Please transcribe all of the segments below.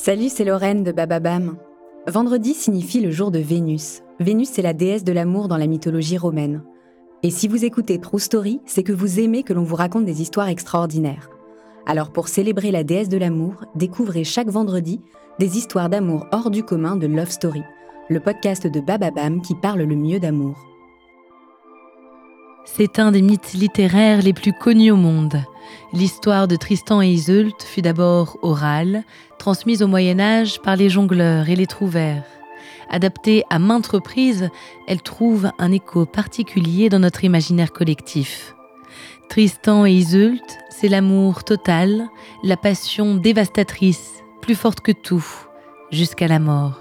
Salut, c'est Lorraine de Bababam. Vendredi signifie le jour de Vénus. Vénus, c'est la déesse de l'amour dans la mythologie romaine. Et si vous écoutez True Story, c'est que vous aimez que l'on vous raconte des histoires extraordinaires. Alors pour célébrer la déesse de l'amour, découvrez chaque vendredi des histoires d'amour hors du commun de Love Story, le podcast de Bababam qui parle le mieux d'amour. C'est un des mythes littéraires les plus connus au monde. L'histoire de Tristan et Iseult fut d'abord orale, transmise au Moyen Âge par les jongleurs et les trouvères. Adaptée à maintes reprises, elle trouve un écho particulier dans notre imaginaire collectif. Tristan et Iseult, c'est l'amour total, la passion dévastatrice, plus forte que tout, jusqu'à la mort.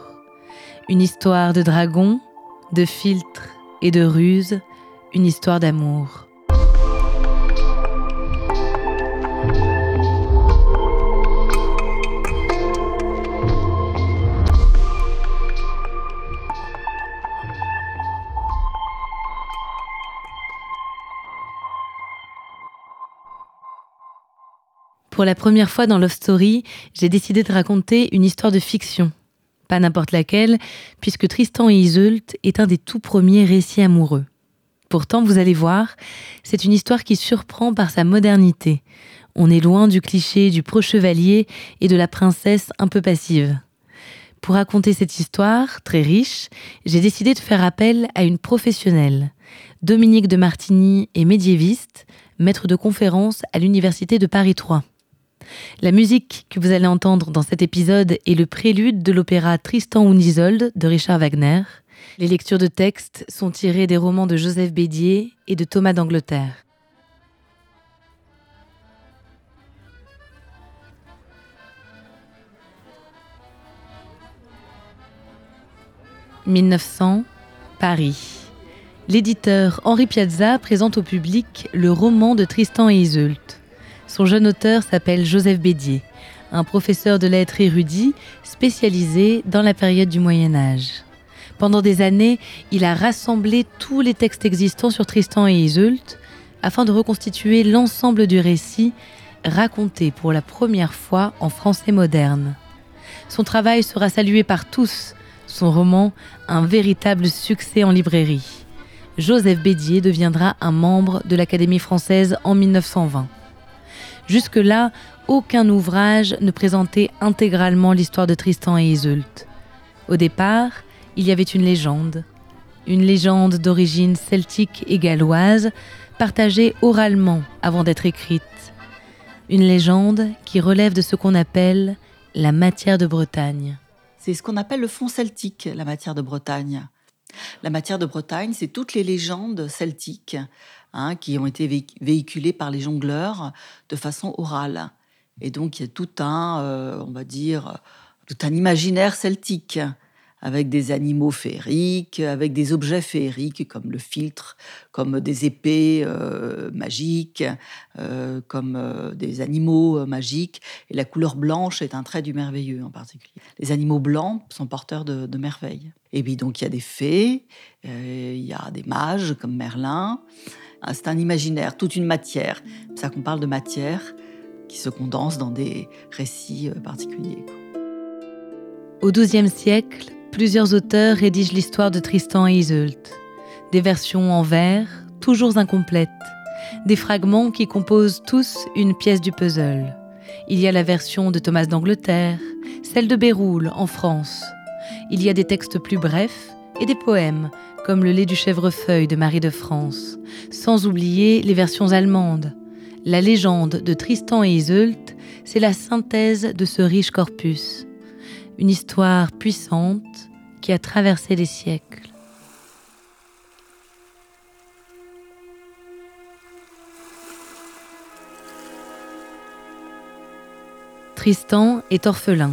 Une histoire de dragon, de filtres et de ruse, une histoire d'amour. Pour la première fois dans Love Story, j'ai décidé de raconter une histoire de fiction. Pas n'importe laquelle, puisque Tristan et Iseult est un des tout premiers récits amoureux. Pourtant, vous allez voir, c'est une histoire qui surprend par sa modernité. On est loin du cliché du pro-chevalier et de la princesse un peu passive. Pour raconter cette histoire, très riche, j'ai décidé de faire appel à une professionnelle. Dominique de Martigny est médiéviste, maître de conférence à l'Université de Paris 3. La musique que vous allez entendre dans cet épisode est le prélude de l'opéra Tristan und Isolde de Richard Wagner. Les lectures de textes sont tirées des romans de Joseph Bédier et de Thomas d'Angleterre. « 1900, Paris. L'éditeur Henri Piazza présente au public le roman de Tristan et Iseult. Son jeune auteur s'appelle Joseph Bédier, un professeur de lettres érudit spécialisé dans la période du Moyen Âge. Pendant des années, il a rassemblé tous les textes existants sur Tristan et Iseult afin de reconstituer l'ensemble du récit raconté pour la première fois en français moderne. Son travail sera salué par tous, son roman un véritable succès en librairie. Joseph Bédier deviendra un membre de l'Académie française en 1920. Jusque-là, aucun ouvrage ne présentait intégralement l'histoire de Tristan et Iseult. Au départ, il y avait une légende, une légende d'origine celtique et galloise, partagée oralement avant d'être écrite. Une légende qui relève de ce qu'on appelle la matière de Bretagne. C'est ce qu'on appelle le fond celtique, la matière de Bretagne. La matière de Bretagne, c'est toutes les légendes celtiques Hein, qui ont été véhiculés par les jongleurs de façon orale. Et donc il y a tout un, euh, on va dire, tout un imaginaire celtique avec des animaux féeriques, avec des objets féeriques comme le filtre, comme des épées euh, magiques, euh, comme des animaux magiques. Et la couleur blanche est un trait du merveilleux en particulier. Les animaux blancs sont porteurs de, de merveilles. Et puis donc il y a des fées, il y a des mages comme Merlin. Ah, c'est un imaginaire, toute une matière. C'est ça qu'on parle de matière qui se condense dans des récits euh, particuliers. Au XIIe siècle, plusieurs auteurs rédigent l'histoire de Tristan et Iseult. Des versions en vers, toujours incomplètes. Des fragments qui composent tous une pièce du puzzle. Il y a la version de Thomas d'Angleterre, celle de Béroul en France. Il y a des textes plus brefs et des poèmes comme le lait du chèvrefeuille de Marie de France, sans oublier les versions allemandes. La légende de Tristan et Iseult, c'est la synthèse de ce riche corpus. Une histoire puissante qui a traversé les siècles. Tristan est orphelin.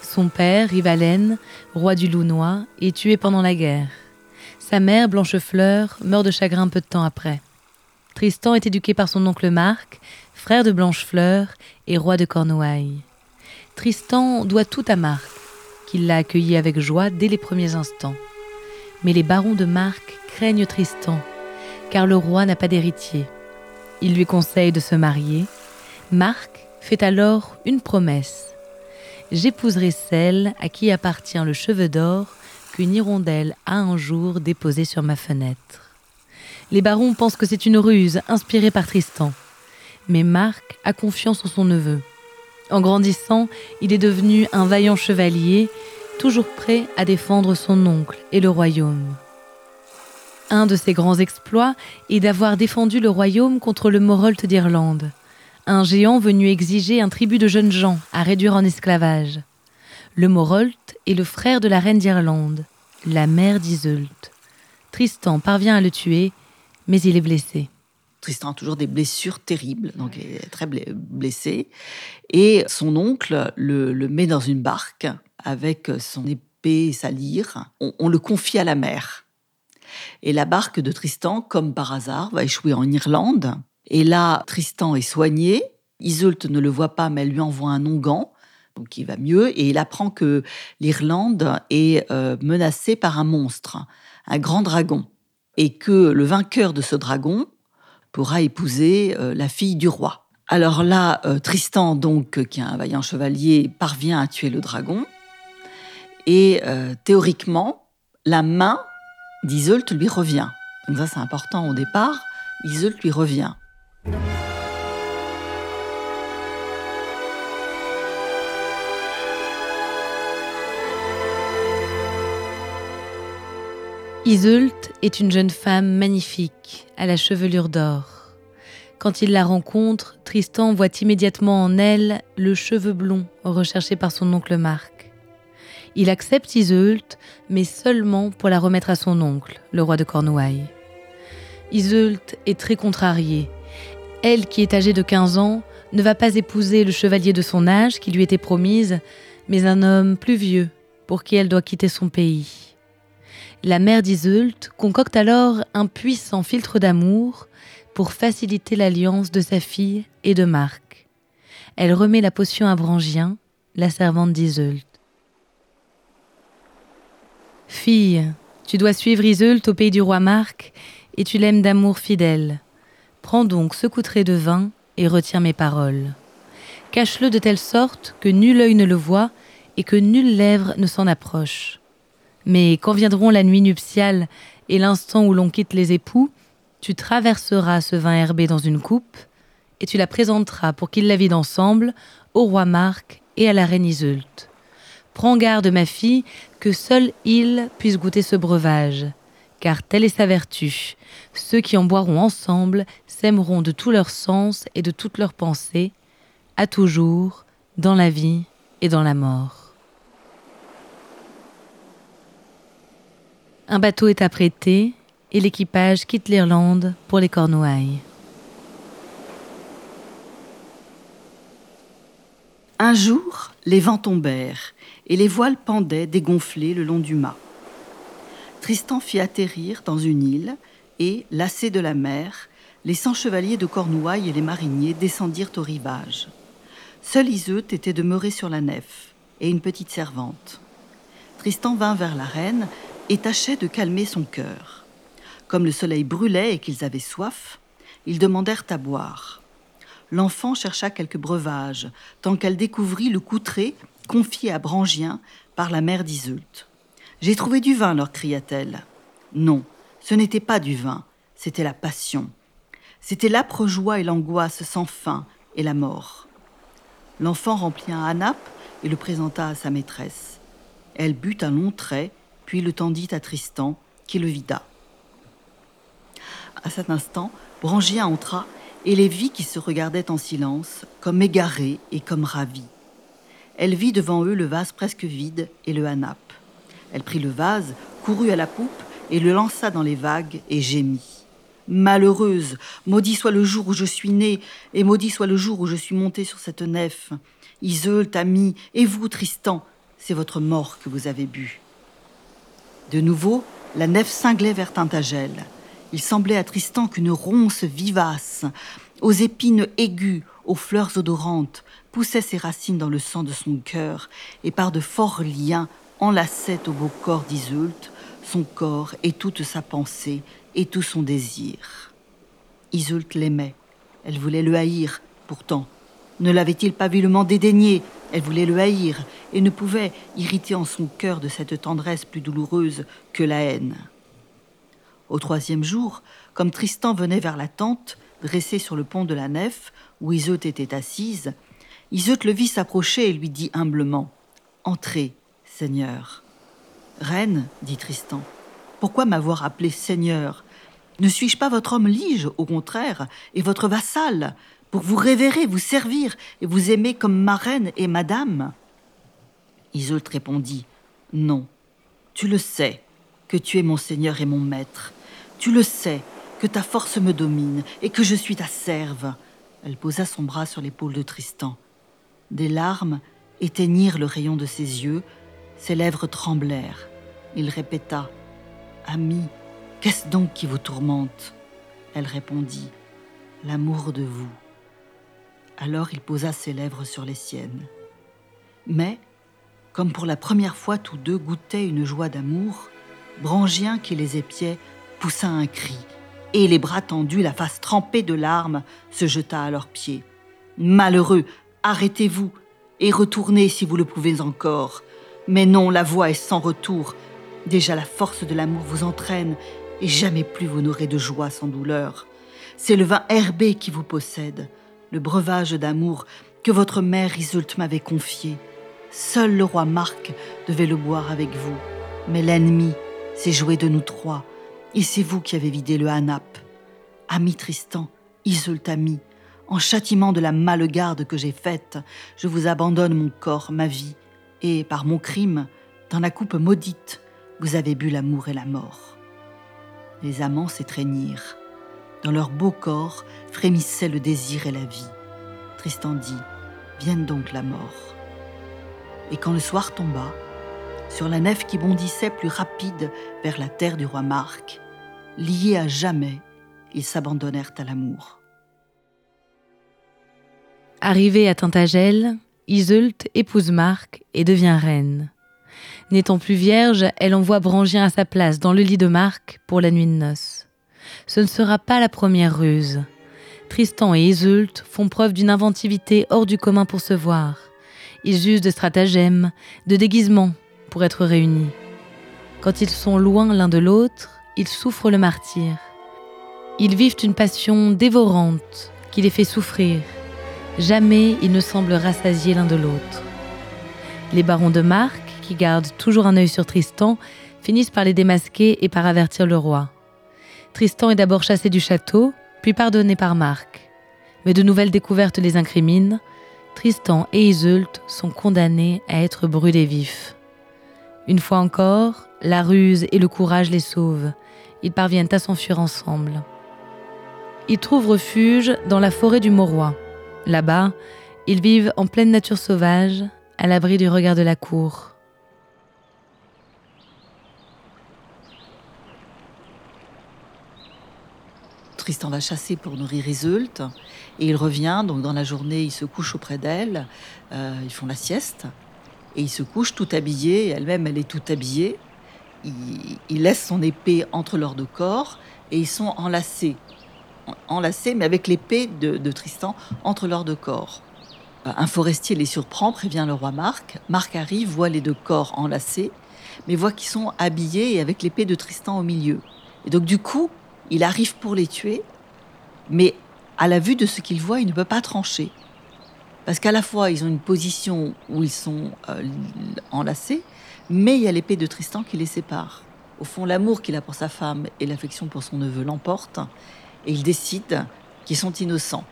Son père, Rivalen, roi du Lounois, est tué pendant la guerre. Sa mère, Blanchefleur, meurt de chagrin peu de temps après. Tristan est éduqué par son oncle Marc, frère de Blanchefleur et roi de Cornouailles. Tristan doit tout à Marc, qui l'a accueilli avec joie dès les premiers instants. Mais les barons de Marc craignent Tristan, car le roi n'a pas d'héritier. Il lui conseille de se marier. Marc fait alors une promesse. j'épouserai celle à qui appartient le cheveu d'or qu'une hirondelle a un jour déposé sur ma fenêtre. Les barons pensent que c'est une ruse inspirée par Tristan. Mais Marc a confiance en son neveu. En grandissant, il est devenu un vaillant chevalier, toujours prêt à défendre son oncle et le royaume. Un de ses grands exploits est d'avoir défendu le royaume contre le Morolt d'Irlande, un géant venu exiger un tribut de jeunes gens à réduire en esclavage. Le Morolt est le frère de la reine d'Irlande, la mère d'Iseult. Tristan parvient à le tuer, mais il est blessé. Tristan a toujours des blessures terribles, donc il est très blessé. Et son oncle le, met dans une barque avec son épée et sa lyre. On, le confie à la mer. Et la barque de Tristan, comme par hasard, va échouer en Irlande. Et là, Tristan est soigné. Iseult ne le voit pas, mais elle lui envoie un onguent. Donc il va mieux. Et il apprend que l'Irlande est euh, menacée par un monstre, un grand dragon. Et que le vainqueur de ce dragon pourra épouser euh, la fille du roi. Alors là, euh, Tristan, donc, qui est un vaillant chevalier, parvient à tuer le dragon. Et théoriquement, la main d'Iseult lui revient. Donc ça, c'est important au départ. Iseult lui revient. Iseult est une jeune femme magnifique, à la chevelure d'or. Quand il la rencontre, Tristan voit immédiatement en elle le cheveu blond recherché par son oncle Marc. Il accepte Iseult, mais seulement pour la remettre à son oncle, le roi de Cornouailles. Iseult est très contrariée. Elle, qui est âgée de 15 ans, ne va pas épouser le chevalier de son âge qui lui était promise, mais un homme plus vieux, pour qui elle doit quitter son pays. La mère d'Iseult concocte alors un puissant filtre d'amour pour faciliter l'alliance de sa fille et de Marc. Elle remet la potion à Brangien, la servante d'Iseult. Fille, tu dois suivre Iseult au pays du roi Marc, et tu l'aimes d'amour fidèle. Prends donc ce coutret de vin et retiens mes paroles. Cache-le de telle sorte que nul œil ne le voit et que nulle lèvre ne s'en approche. Mais quand viendront la nuit nuptiale et l'instant où l'on quitte les époux, tu traverseras ce vin herbé dans une coupe, et tu la présenteras pour qu'ils la vident ensemble au roi Marc et à la reine Iseult. Prends garde, ma fille, que seul il puisse goûter ce breuvage, car telle est sa vertu. Ceux qui en boiront ensemble s'aimeront de tout leur sens et de toute leur pensée, à toujours, dans la vie et dans la mort. Un bateau est apprêté et l'équipage quitte l'Irlande pour les Cornouailles. Un jour, les vents tombèrent et les voiles pendaient dégonflées le long du mât. Tristan fit atterrir dans une île et, lassés de la mer, les cent chevaliers de Cornouailles et les mariniers descendirent au rivage. Seul Iseut était demeuré sur la nef et une petite servante. Tristan vint vers la reine et tâchait de calmer son cœur. Comme le soleil brûlait et qu'ils avaient soif, ils demandèrent à boire. L'enfant chercha quelques breuvages, tant qu'elle découvrit le coutret confié à Brangien par la mère d'Iseult. J'ai trouvé du vin, leur cria-t-elle. Non, ce n'était pas du vin, c'était la passion. C'était l'âpre joie et l'angoisse sans fin et la mort. L'enfant remplit un hanap et le présenta à sa maîtresse. Elle but un long trait puis le tendit à Tristan, qui le vida. À cet instant, Brangien entra et les vit qui se regardaient en silence, comme égarés et comme ravis. Elle vit devant eux le vase presque vide et le hanap. Elle prit le vase, courut à la poupe et le lança dans les vagues et gémit. Malheureuse, maudit soit le jour où je suis née, et maudit soit le jour où je suis montée sur cette nef. Iseult, ami, et vous, Tristan, c'est votre mort que vous avez bu. De nouveau, la nef cinglait vers Tintagel. Il semblait à Tristan qu'une ronce vivace, aux épines aiguës, aux fleurs odorantes, poussait ses racines dans le sang de son cœur et par de forts liens enlaçait au beau corps d'Iseult son corps et toute sa pensée et tout son désir. Iseult l'aimait. Elle voulait le haïr, pourtant. Ne l'avait-il pas vilement dédaigné? Elle voulait le haïr et ne pouvait irriter en son cœur de cette tendresse plus douloureuse que la haine. Au troisième jour, comme Tristan venait vers la tente, dressée sur le pont de la nef, où Iseut était assise, Iseut le vit s'approcher et lui dit humblement Entrez, Seigneur. Reine, dit Tristan, pourquoi m'avoir appelé Seigneur? Ne suis-je pas votre homme lige, au contraire, et votre vassal, pour vous révérer, vous servir et vous aimer comme ma reine et madame Iseult répondit Non, tu le sais, que tu es mon Seigneur et mon Maître. Tu le sais, que ta force me domine et que je suis ta serve. Elle posa son bras sur l'épaule de Tristan. Des larmes éteignirent le rayon de ses yeux, ses lèvres tremblèrent. Il répéta Ami, qu'est-ce donc qui vous tourmente? Elle répondit L'amour de vous. Alors il posa ses lèvres sur les siennes. Mais, comme pour la première fois tous deux goûtaient une joie d'amour, Brangien qui les épiait poussa un cri, et les bras tendus, la face trempée de larmes, se jeta à leurs pieds. Malheureux, arrêtez-vous et retournez si vous le pouvez encore. Mais non, la voix est sans retour. Déjà la force de l'amour vous entraîne, et jamais plus vous n'aurez de joie sans douleur. C'est le vin herbé qui vous possède, le breuvage d'amour que votre mère Iseult m'avait confié. Seul le roi Marc devait le boire avec vous, mais l'ennemi s'est joué de nous trois, et c'est vous qui avez vidé le hanap. Ami Tristan, Iseult ami, en châtiment de la malegarde que j'ai faite, je vous abandonne mon corps, ma vie, et par mon crime, dans la coupe maudite, vous avez bu l'amour et la mort. Les amants s'étreignirent. Dans leur beau corps frémissaient le désir et la vie. Tristan dit Vienne donc la mort. Et quand le soir tomba, sur la nef qui bondissait plus rapide vers la terre du roi Marc, liés à jamais, ils s'abandonnèrent à l'amour. Arrivée à Tintagel, Iseult épouse Marc et devient reine. N'étant plus vierge, elle envoie Brangien à sa place dans le lit de Marc pour la nuit de noces. Ce ne sera pas la première ruse. Tristan et Iseult font preuve d'une inventivité hors du commun pour se voir. Ils usent de stratagèmes, de déguisements pour être réunis. Quand ils sont loin l'un de l'autre, ils souffrent le martyr. Ils vivent une passion dévorante qui les fait souffrir. Jamais ils ne semblent rassasiés l'un de l'autre. Les barons de Marc, qui gardent toujours un œil sur Tristan, finissent par les démasquer et par avertir le roi. Tristan est d'abord chassé du château, puis pardonné par Marc. Mais de nouvelles découvertes les incriminent. Tristan et Iseult sont condamnés à être brûlés vifs. Une fois encore, la ruse et le courage les sauvent. Ils parviennent à s'enfuir ensemble. Ils trouvent refuge dans la forêt du Mauroy. Là-bas, ils vivent en pleine nature sauvage, à l'abri du regard de la cour. Tristan va chasser pour nourrir Iseult et il revient. Donc dans la journée, il se couche auprès d'elle. Euh, ils font la sieste et il se couche tout habillé. Elle-même, elle est tout habillée. Il, laisse son épée entre leurs deux corps et ils sont enlacés, enlacés, mais avec l'épée de, de Tristan entre leurs deux corps. Euh, un forestier les surprend, prévient le roi Marc. Marc arrive, voit les deux corps enlacés, mais voit qu'ils sont habillés et avec l'épée de Tristan au milieu. Et donc du coup, il arrive pour les tuer, mais à la vue de ce qu'il voit, il ne peut pas trancher. Parce qu'à la fois, ils ont une position où ils sont euh, enlacés, mais il y a l'épée de Tristan qui les sépare. Au fond, l'amour qu'il a pour sa femme et l'affection pour son neveu l'emportent, et il décide qu'ils sont innocents.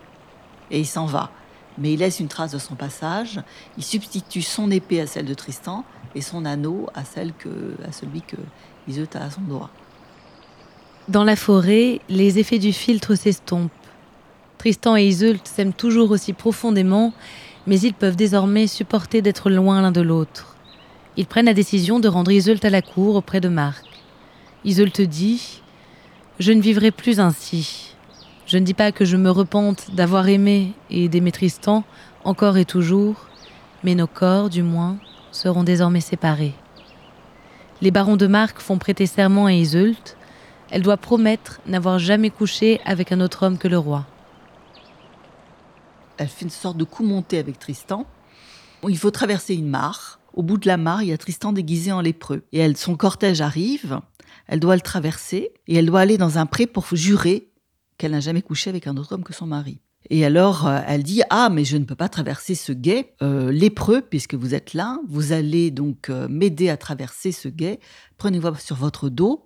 Et il s'en va. Mais il laisse une trace de son passage, il substitue son épée à celle de Tristan, et son anneau à, celui que a à son doigt. Dans la forêt, les effets du filtre s'estompent. Tristan et Iseult s'aiment toujours aussi profondément, mais ils peuvent désormais supporter d'être loin l'un de l'autre. Ils prennent la décision de rendre Iseult à la cour auprès de Marc. Iseult dit Je ne vivrai plus ainsi. Je ne dis pas que je me repente d'avoir aimé et d'aimer Tristan encore et toujours, mais nos corps, du moins, seront désormais séparés. Les barons de Marc font prêter serment à Iseult, elle doit promettre n'avoir jamais couché avec un autre homme que le roi. Elle fait une sorte de coup monté avec Tristan. Il faut traverser une mare. Au bout de la mare, il y a Tristan déguisé en lépreux. Et son cortège arrive, elle doit le traverser, et elle doit aller dans un pré pour jurer qu'elle n'a jamais couché avec un autre homme que son mari. Et alors, euh, elle dit Ah, mais je ne peux pas traverser ce guet euh, lépreux, puisque vous êtes là. Vous allez donc euh, m'aider à traverser ce guet. Prenez-moi sur votre dos.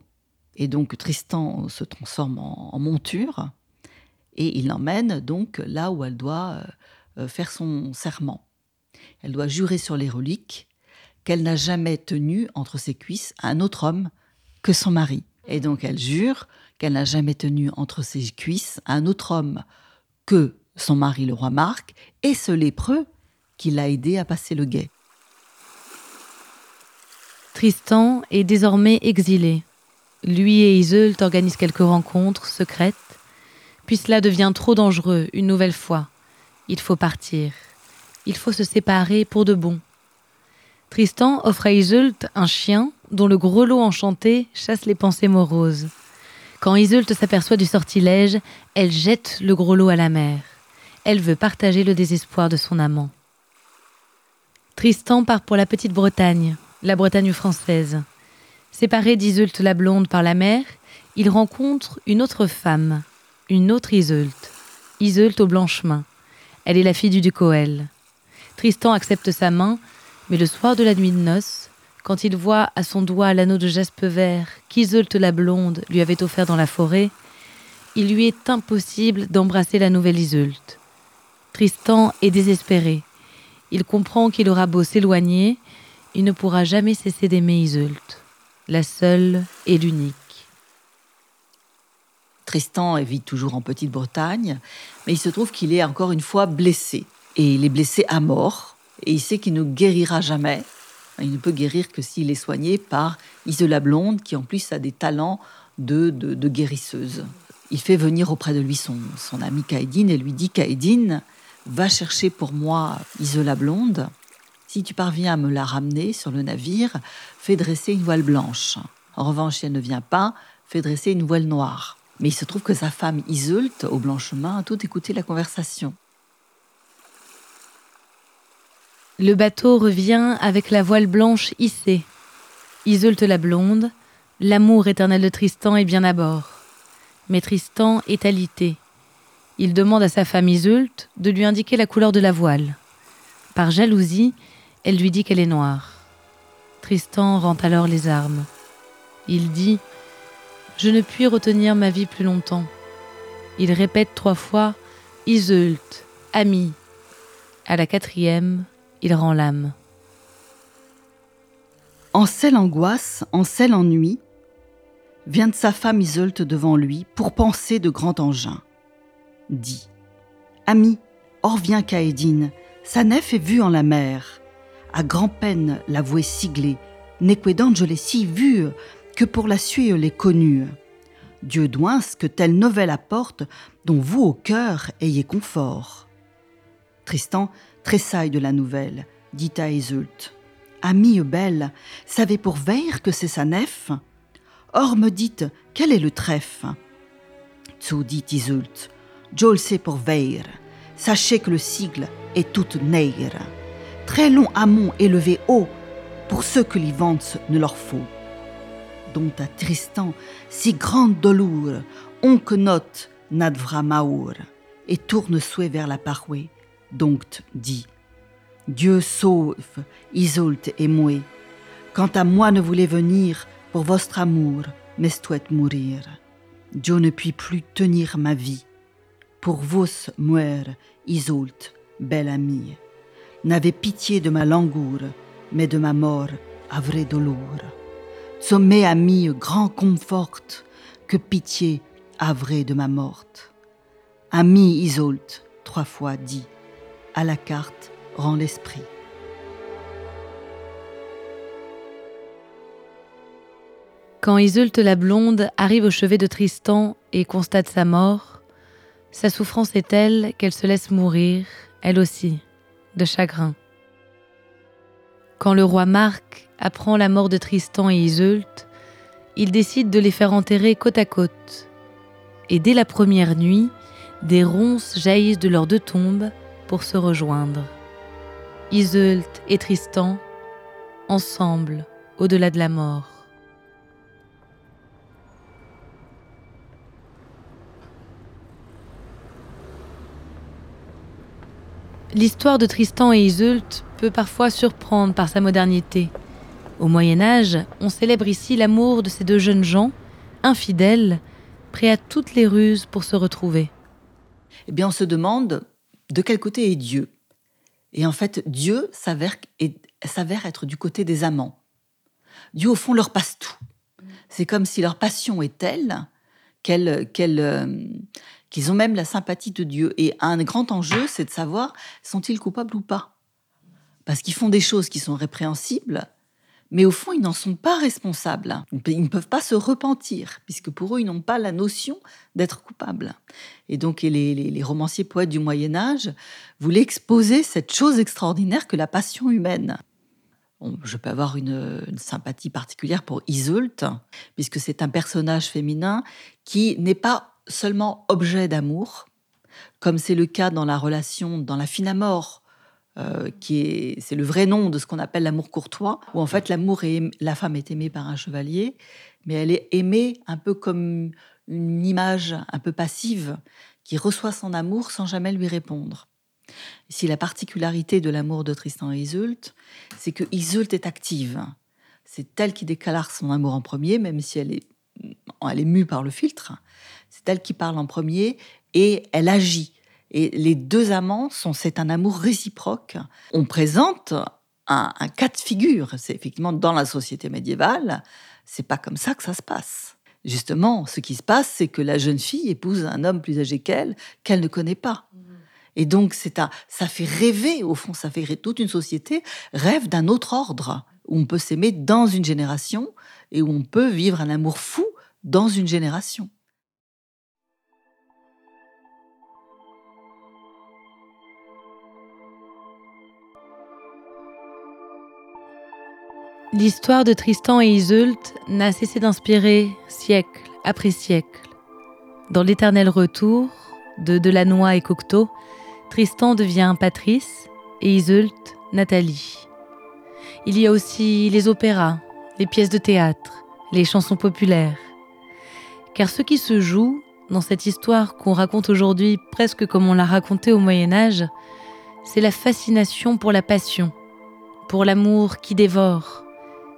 Et donc, Tristan se transforme en, monture. Et il l'emmène donc là où elle doit faire son serment. Elle doit jurer sur les reliques qu'elle n'a jamais tenu entre ses cuisses un autre homme que son mari. Et donc, elle jure qu'elle n'a jamais tenu entre ses cuisses un autre homme que son mari le roi Marc et ce lépreux qui l'a aidé à passer le guet. Tristan est désormais exilé. Lui et Iseult organisent quelques rencontres secrètes, puis cela devient trop dangereux une nouvelle fois. Il faut partir. Il faut se séparer pour de bon. Tristan offre à Iseult un chien dont le grelot enchanté chasse les pensées moroses. Quand Iseult s'aperçoit du sortilège, elle jette le gros lot à la mer. Elle veut partager le désespoir de son amant. Tristan part pour la petite Bretagne, la Bretagne française. Séparé d'Iseult la blonde par la mer, il rencontre une autre femme, une autre Iseult, Iseult au blanchemin. Elle est la fille du duc Oel. Tristan accepte sa main, mais le soir de la nuit de noces, quand il voit à son doigt l'anneau de jaspe vert qu'Iseult la blonde lui avait offert dans la forêt, il lui est impossible d'embrasser la nouvelle Iseult. Tristan est désespéré. Il comprend qu'il aura beau s'éloigner, il ne pourra jamais cesser d'aimer Iseult, la seule et l'unique. Tristan vit toujours en Petite-Bretagne, mais il se trouve qu'il est encore une fois blessé. Et il est blessé à mort, et il sait qu'il ne guérira jamais, il ne peut guérir que s'il est soigné par Isola Blonde, qui en plus a des talents de, guérisseuse. Il fait venir auprès de lui son, son ami Kaedine et lui dit Kaedine, va chercher pour moi Isola Blonde. Si tu parviens à me la ramener sur le navire, fais dresser une voile blanche. En revanche, si elle ne vient pas, fais dresser une voile noire. Mais il se trouve que sa femme Iseult, au blanchemin, a tout écouté la conversation. Le bateau revient avec la voile blanche hissée. Iseult la blonde, l'amour éternel de Tristan est bien à bord. Mais Tristan est alité. Il demande à sa femme Iseult de lui indiquer la couleur de la voile. Par jalousie, elle lui dit qu'elle est noire. Tristan rend alors les armes. Il dit Je ne puis retenir ma vie plus longtemps. Il répète trois fois Iseult, ami. À la quatrième, il rend l'âme. En selle angoisse, en selle ennui, vient sa femme Iseult devant lui pour penser de grand engin. Dit Ami, or vient Caédine, sa nef est vue en la mer. À grand-peine l'avouer siglée, je l'ai si vue que pour la suivre l'ai connue. Dieu douins que telle nouvelle apporte, dont vous au cœur ayez confort. Tristan tressaille de la nouvelle, dit à Iseult. Amie belle, savez pour veille que c'est sa nef? Or me dites, quel est le trèfle Tso dit Iseult. Jol sait pour veille. Sachez que le sigle est toute neire. Très long amont élevé haut, pour ceux que l'ivance ne leur faut. Dont à Tristan, si grande dolour, on que note n'advra maour, et tourne souhait vers la parouée donc dit Dieu sauve, Isolte et moi. Quant à moi ne voulais venir pour votre amour, mais souhaite mourir. Dieu ne puis plus tenir ma vie. Pour vos mourir, Isolte, belle amie. N'avez pitié de ma langour, mais de ma mort, à vrai dolor. Sommet ami grand confort, que pitié, à vrai de ma morte. Ami Isolte, trois fois dit à la carte rend l'esprit. Quand Iseult la blonde arrive au chevet de Tristan et constate sa mort, sa souffrance est telle qu'elle se laisse mourir, elle aussi, de chagrin. Quand le roi Marc apprend la mort de Tristan et Iseult, il décide de les faire enterrer côte à côte. Et dès la première nuit, des ronces jaillissent de leurs deux tombes pour se rejoindre. Iseult et Tristan, ensemble, au-delà de la mort. L'histoire de Tristan et Iseult peut parfois surprendre par sa modernité. Au Moyen Âge, on célèbre ici l'amour de ces deux jeunes gens, infidèles, prêts à toutes les ruses pour se retrouver. Eh bien, on se demande de quel côté est Dieu. Et en fait, Dieu s'avère être du côté des amants. Dieu, au fond, leur passe tout. C'est comme si leur passion est telle qu'elle, euh, qu'ils ont même la sympathie de Dieu. Et un grand enjeu, c'est de savoir sont-ils coupables ou pas? Parce qu'ils font des choses qui sont répréhensibles, mais au fond, ils n'en sont pas responsables. Ils ne peuvent pas se repentir, puisque pour eux, ils n'ont pas la notion d'être coupables. Et donc, les, romanciers poètes du Moyen Âge voulaient exposer cette chose extraordinaire que la passion humaine. je peux avoir une, une, sympathie particulière pour Iseult, puisque c'est un personnage féminin qui n'est pas seulement objet d'amour, comme c'est le cas dans la relation, dans la finamore, euh, qui est, c'est le vrai nom de ce qu'on appelle l'amour courtois, où en fait l'amour est, la femme est aimée par un chevalier, mais elle est aimée un peu comme une image un peu passive qui reçoit son amour sans jamais lui répondre. Ici, la particularité de l'amour de Tristan et Iseult, c'est que Iseult est active. C'est elle qui déclare son amour en premier, même si elle est, elle est mue par le filtre. C'est elle qui parle en premier et elle agit. Et les deux amants sont, c'est un amour réciproque. On présente un, cas de figure. C'est effectivement dans la société médiévale, c'est pas comme ça que ça se passe. Justement, ce qui se passe, c'est que la jeune fille épouse un homme plus âgé qu'elle, qu'elle ne connaît pas. Et donc, c'est ça fait rêver, au fond, ça fait toute une société rêve d'un autre ordre, où on peut s'aimer dans une génération et où on peut vivre un amour fou dans une génération. L'histoire de Tristan et Iseult n'a cessé d'inspirer siècle après siècle. Dans l'éternel retour de Delannoy et Cocteau, Tristan devient Patrice et Iseult Nathalie. Il y a aussi les opéras, les pièces de théâtre, les chansons populaires. Car ce qui se joue dans cette histoire qu'on raconte aujourd'hui presque comme on l'a raconté au Moyen Âge, c'est la fascination pour la passion, pour l'amour qui dévore,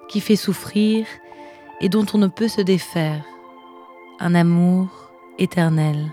qui fait souffrir et dont on ne peut se défaire. Un amour éternel.